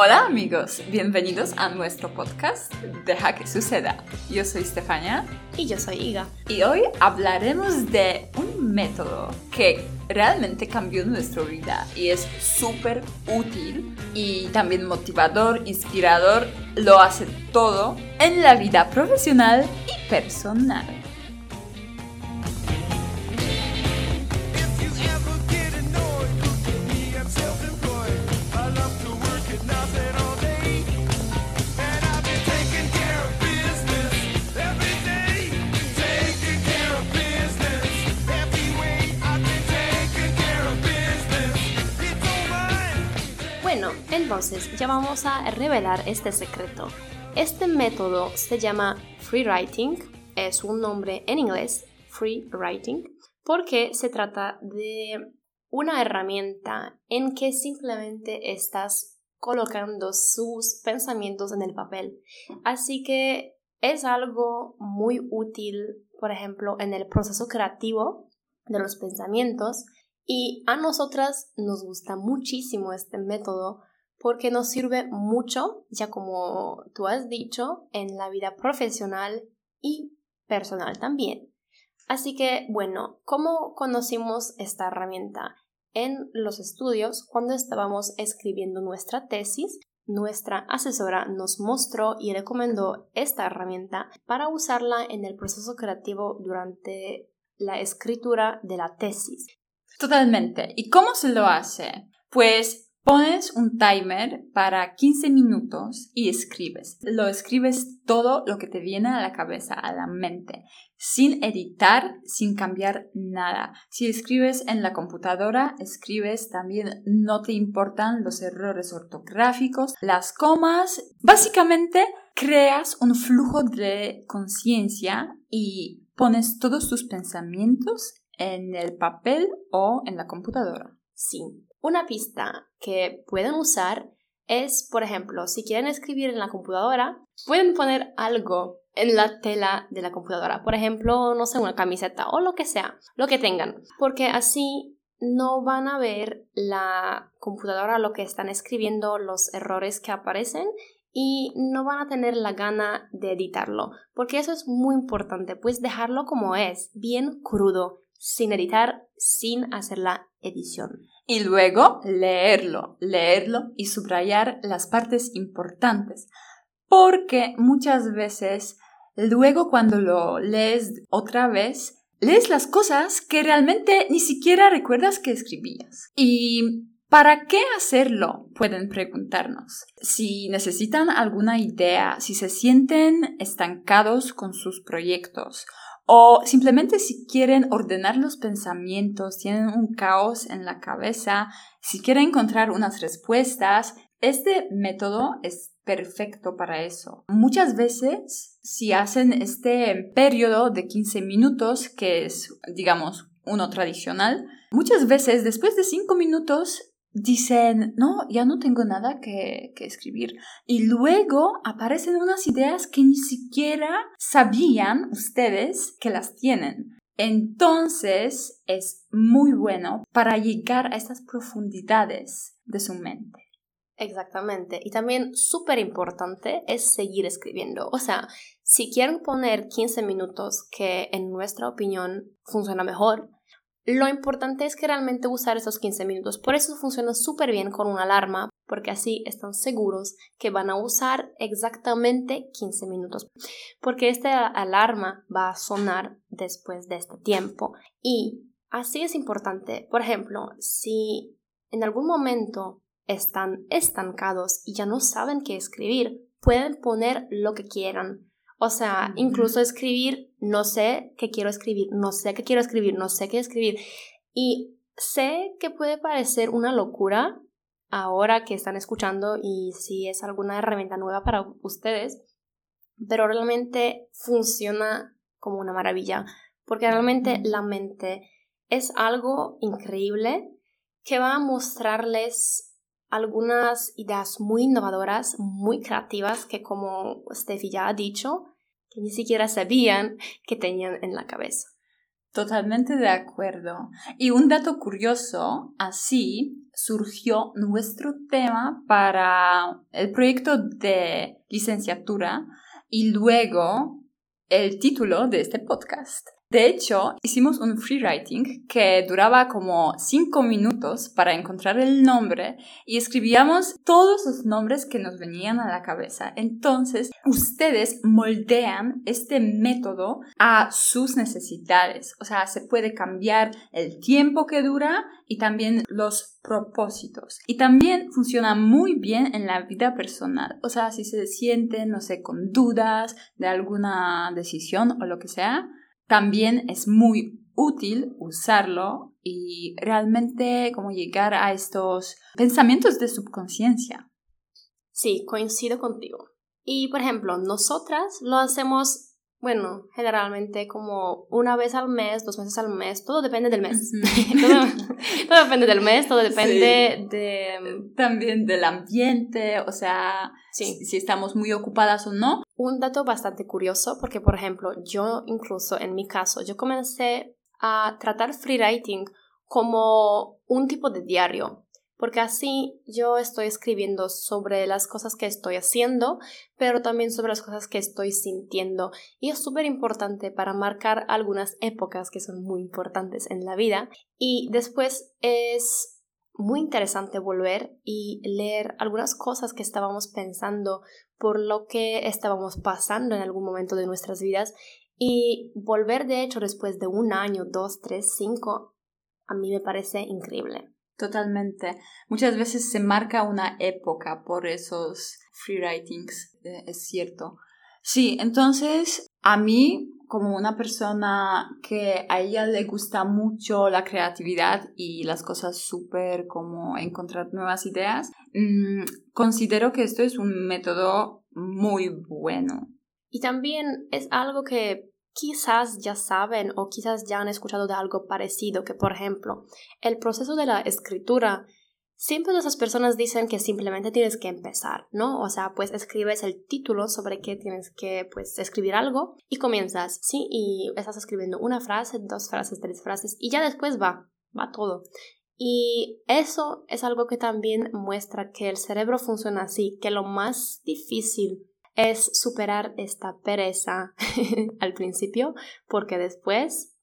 Hola amigos, bienvenidos a nuestro podcast Deja que suceda. Yo soy Stefania y yo soy Iga. Y hoy hablaremos de un método que realmente cambió nuestra vida y es súper útil y también motivador, inspirador, lo hace todo en la vida profesional y personal. Entonces ya vamos a revelar este secreto. Este método se llama free writing, es un nombre en inglés, free writing, porque se trata de una herramienta en que simplemente estás colocando sus pensamientos en el papel. Así que es algo muy útil, por ejemplo, en el proceso creativo de los pensamientos. Y a nosotras nos gusta muchísimo este método porque nos sirve mucho, ya como tú has dicho, en la vida profesional y personal también. Así que, bueno, ¿cómo conocimos esta herramienta? En los estudios, cuando estábamos escribiendo nuestra tesis, nuestra asesora nos mostró y recomendó esta herramienta para usarla en el proceso creativo durante la escritura de la tesis. Totalmente. ¿Y cómo se lo hace? Pues Pones un timer para 15 minutos y escribes. Lo escribes todo lo que te viene a la cabeza, a la mente, sin editar, sin cambiar nada. Si escribes en la computadora, escribes también, no te importan los errores ortográficos, las comas. Básicamente, creas un flujo de conciencia y pones todos tus pensamientos en el papel o en la computadora. Sí, una pista que pueden usar es, por ejemplo, si quieren escribir en la computadora, pueden poner algo en la tela de la computadora. Por ejemplo, no sé, una camiseta o lo que sea, lo que tengan. Porque así no van a ver la computadora lo que están escribiendo, los errores que aparecen y no van a tener la gana de editarlo. Porque eso es muy importante, pues dejarlo como es, bien crudo, sin editar, sin hacer la edición y luego leerlo, leerlo y subrayar las partes importantes. Porque muchas veces, luego cuando lo lees otra vez, lees las cosas que realmente ni siquiera recuerdas que escribías. Y ¿Para qué hacerlo? Pueden preguntarnos. Si necesitan alguna idea, si se sienten estancados con sus proyectos o simplemente si quieren ordenar los pensamientos, tienen un caos en la cabeza, si quieren encontrar unas respuestas, este método es perfecto para eso. Muchas veces, si hacen este periodo de 15 minutos, que es, digamos, uno tradicional, muchas veces después de 5 minutos dicen, no, ya no tengo nada que, escribir. Y luego aparecen unas ideas que ni siquiera sabían ustedes que las tienen. Entonces es muy bueno para llegar a estas profundidades de su mente. Exactamente. Y también súper importante es seguir escribiendo. O sea, si quieren poner 15 minutos, que en nuestra opinión funciona mejor, lo importante es que realmente usar esos 15 minutos. Por eso funciona súper bien con una alarma, porque así están seguros que van a usar exactamente 15 minutos. Porque esta alarma va a sonar después de este tiempo. Y así es importante. Por ejemplo, si en algún momento están estancados y ya no saben qué escribir, pueden poner lo que quieran o sea, incluso escribir, no sé qué quiero escribir, no sé qué quiero escribir, no sé qué escribir. Y sé que puede parecer una locura ahora que están escuchando y si es alguna herramienta nueva para ustedes, pero realmente funciona como una maravilla, porque realmente la mente es algo increíble que va a mostrarles algunas ideas muy innovadoras, muy creativas, que como Steffi ya ha dicho, que ni siquiera sabían que tenían en la cabeza. Totalmente de acuerdo. Y un dato curioso, así surgió nuestro tema para el proyecto de licenciatura y luego el título de este podcast. De hecho, hicimos un free writing que duraba como 5 minutos para encontrar el nombre y escribíamos todos los nombres que nos venían a la cabeza. Entonces, ustedes moldean este método a sus necesidades. O sea, se puede cambiar el tiempo que dura y también los propósitos. Y también funciona muy bien en la vida personal. O sea, si se sienten, no sé, con dudas de alguna decisión o lo que sea, también es muy útil usarlo y realmente como llegar a estos pensamientos de subconsciencia. Sí, coincido contigo. Y por ejemplo, nosotras lo hacemos bueno, generalmente como una vez al mes, dos veces al mes, todo depende del mes. todo, depende del mes, todo depende de... También del ambiente, o sea, si, si, estamos muy ocupadas o no. Un dato bastante curioso, porque por ejemplo, yo incluso en mi caso, yo comencé a tratar free writing como un tipo de diario porque así yo estoy escribiendo sobre las cosas que estoy haciendo, pero también sobre las cosas que estoy sintiendo. Y es súper importante para marcar algunas épocas que son muy importantes en la vida. Y después es muy interesante volver y leer algunas cosas que estábamos pensando por lo que estábamos pasando en algún momento de nuestras vidas y volver de hecho después de un año, dos, tres, cinco, a mí me parece increíble. Totalmente. Muchas veces se marca una época por esos free writings, eh, es cierto. Sí, entonces a mí, como una persona que a ella le gusta mucho la creatividad y las cosas súper como encontrar nuevas ideas, mm, considero que esto es un método muy bueno. Y también es algo que quizás ya saben o quizás ya han escuchado de algo parecido, que por ejemplo, el proceso de la escritura, siempre esas personas dicen que simplemente tienes que empezar, ¿no? O sea, pues escribes el título sobre qué tienes que, pues, escribir algo y comienzas, ¿sí? Y estás escribiendo una frase, dos frases, tres frases y ya después va, va todo. Y eso es algo que también muestra que el cerebro funciona así, que lo más difícil es superar esta pereza al principio, porque después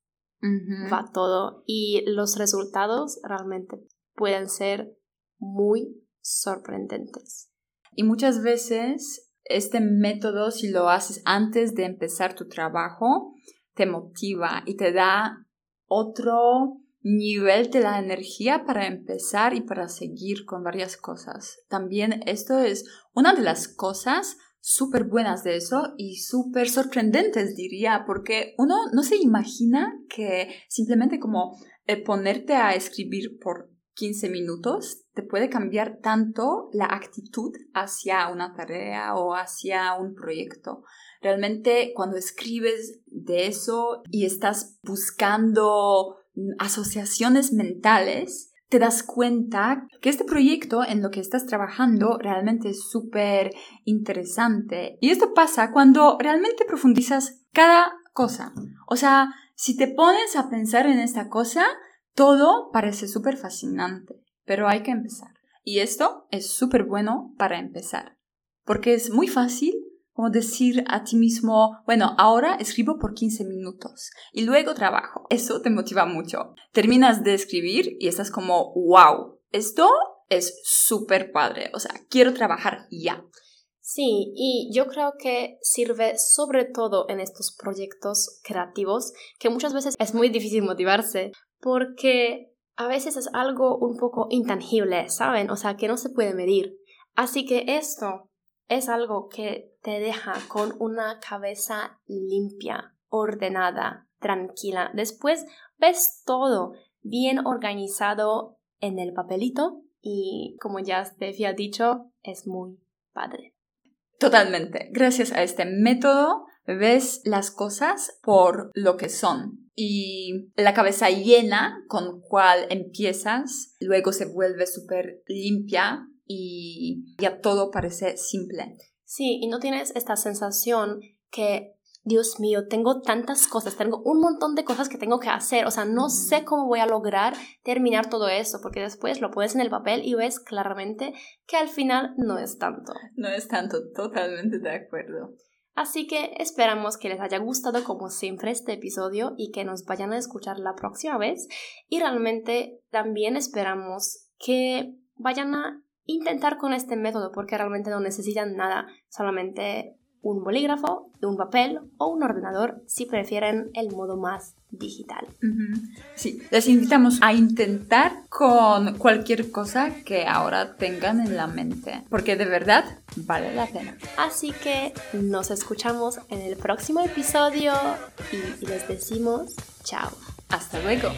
va todo y los resultados realmente pueden ser muy sorprendentes. Y muchas veces este método, si lo haces antes de empezar tu trabajo, te motiva y te da otro nivel de la energía para empezar y para seguir con varias cosas. También esto es una de las cosas súper buenas de eso y súper sorprendentes, diría, porque uno no se imagina que simplemente como eh, ponerte a escribir por 15 minutos te puede cambiar tanto la actitud hacia una tarea o hacia un proyecto. Realmente cuando escribes de eso y estás buscando asociaciones mentales, te das cuenta que este proyecto en lo que estás trabajando realmente es súper interesante. Y esto pasa cuando realmente profundizas cada cosa. O sea, si te pones a pensar en esta cosa, todo parece súper fascinante, pero hay que empezar. Y esto es súper bueno para empezar, porque es muy fácil como decir a ti mismo, bueno, ahora escribo por 15 minutos y luego trabajo. Eso te motiva mucho. Terminas de escribir y estás como, wow, esto es súper padre. O sea, quiero trabajar ya. Sí, y yo creo que sirve sobre todo en estos proyectos creativos, que muchas veces es muy difícil motivarse, porque a veces es algo un poco intangible, ¿saben? O sea, que no se puede medir. Así que esto es algo que te deja con una cabeza limpia, ordenada, tranquila. Después ves todo bien organizado en el papelito y como ya Steffi ha dicho, es muy padre. Totalmente. Gracias a este método ves las cosas por lo que son y la cabeza llena con cual empiezas luego se vuelve súper limpia y ya todo parece simple. Sí, y no tienes esta sensación que Dios mío, tengo tantas cosas, tengo un montón de cosas que tengo que hacer, o sea, no sé cómo voy a lograr terminar todo eso, porque después lo pones en el papel y ves claramente que al final no es tanto. No es tanto, totalmente de acuerdo. Así que esperamos que les haya gustado como siempre este episodio y que nos vayan a escuchar la próxima vez. Y realmente también esperamos que vayan a intentar con este método porque realmente no necesitan nada, solamente un bolígrafo, un papel o un ordenador si prefieren el modo más digital. Sí, les invitamos a intentar con cualquier cosa que ahora tengan en la mente, porque de verdad vale la pena. Así que nos escuchamos en el próximo episodio y les decimos chao. Hasta luego.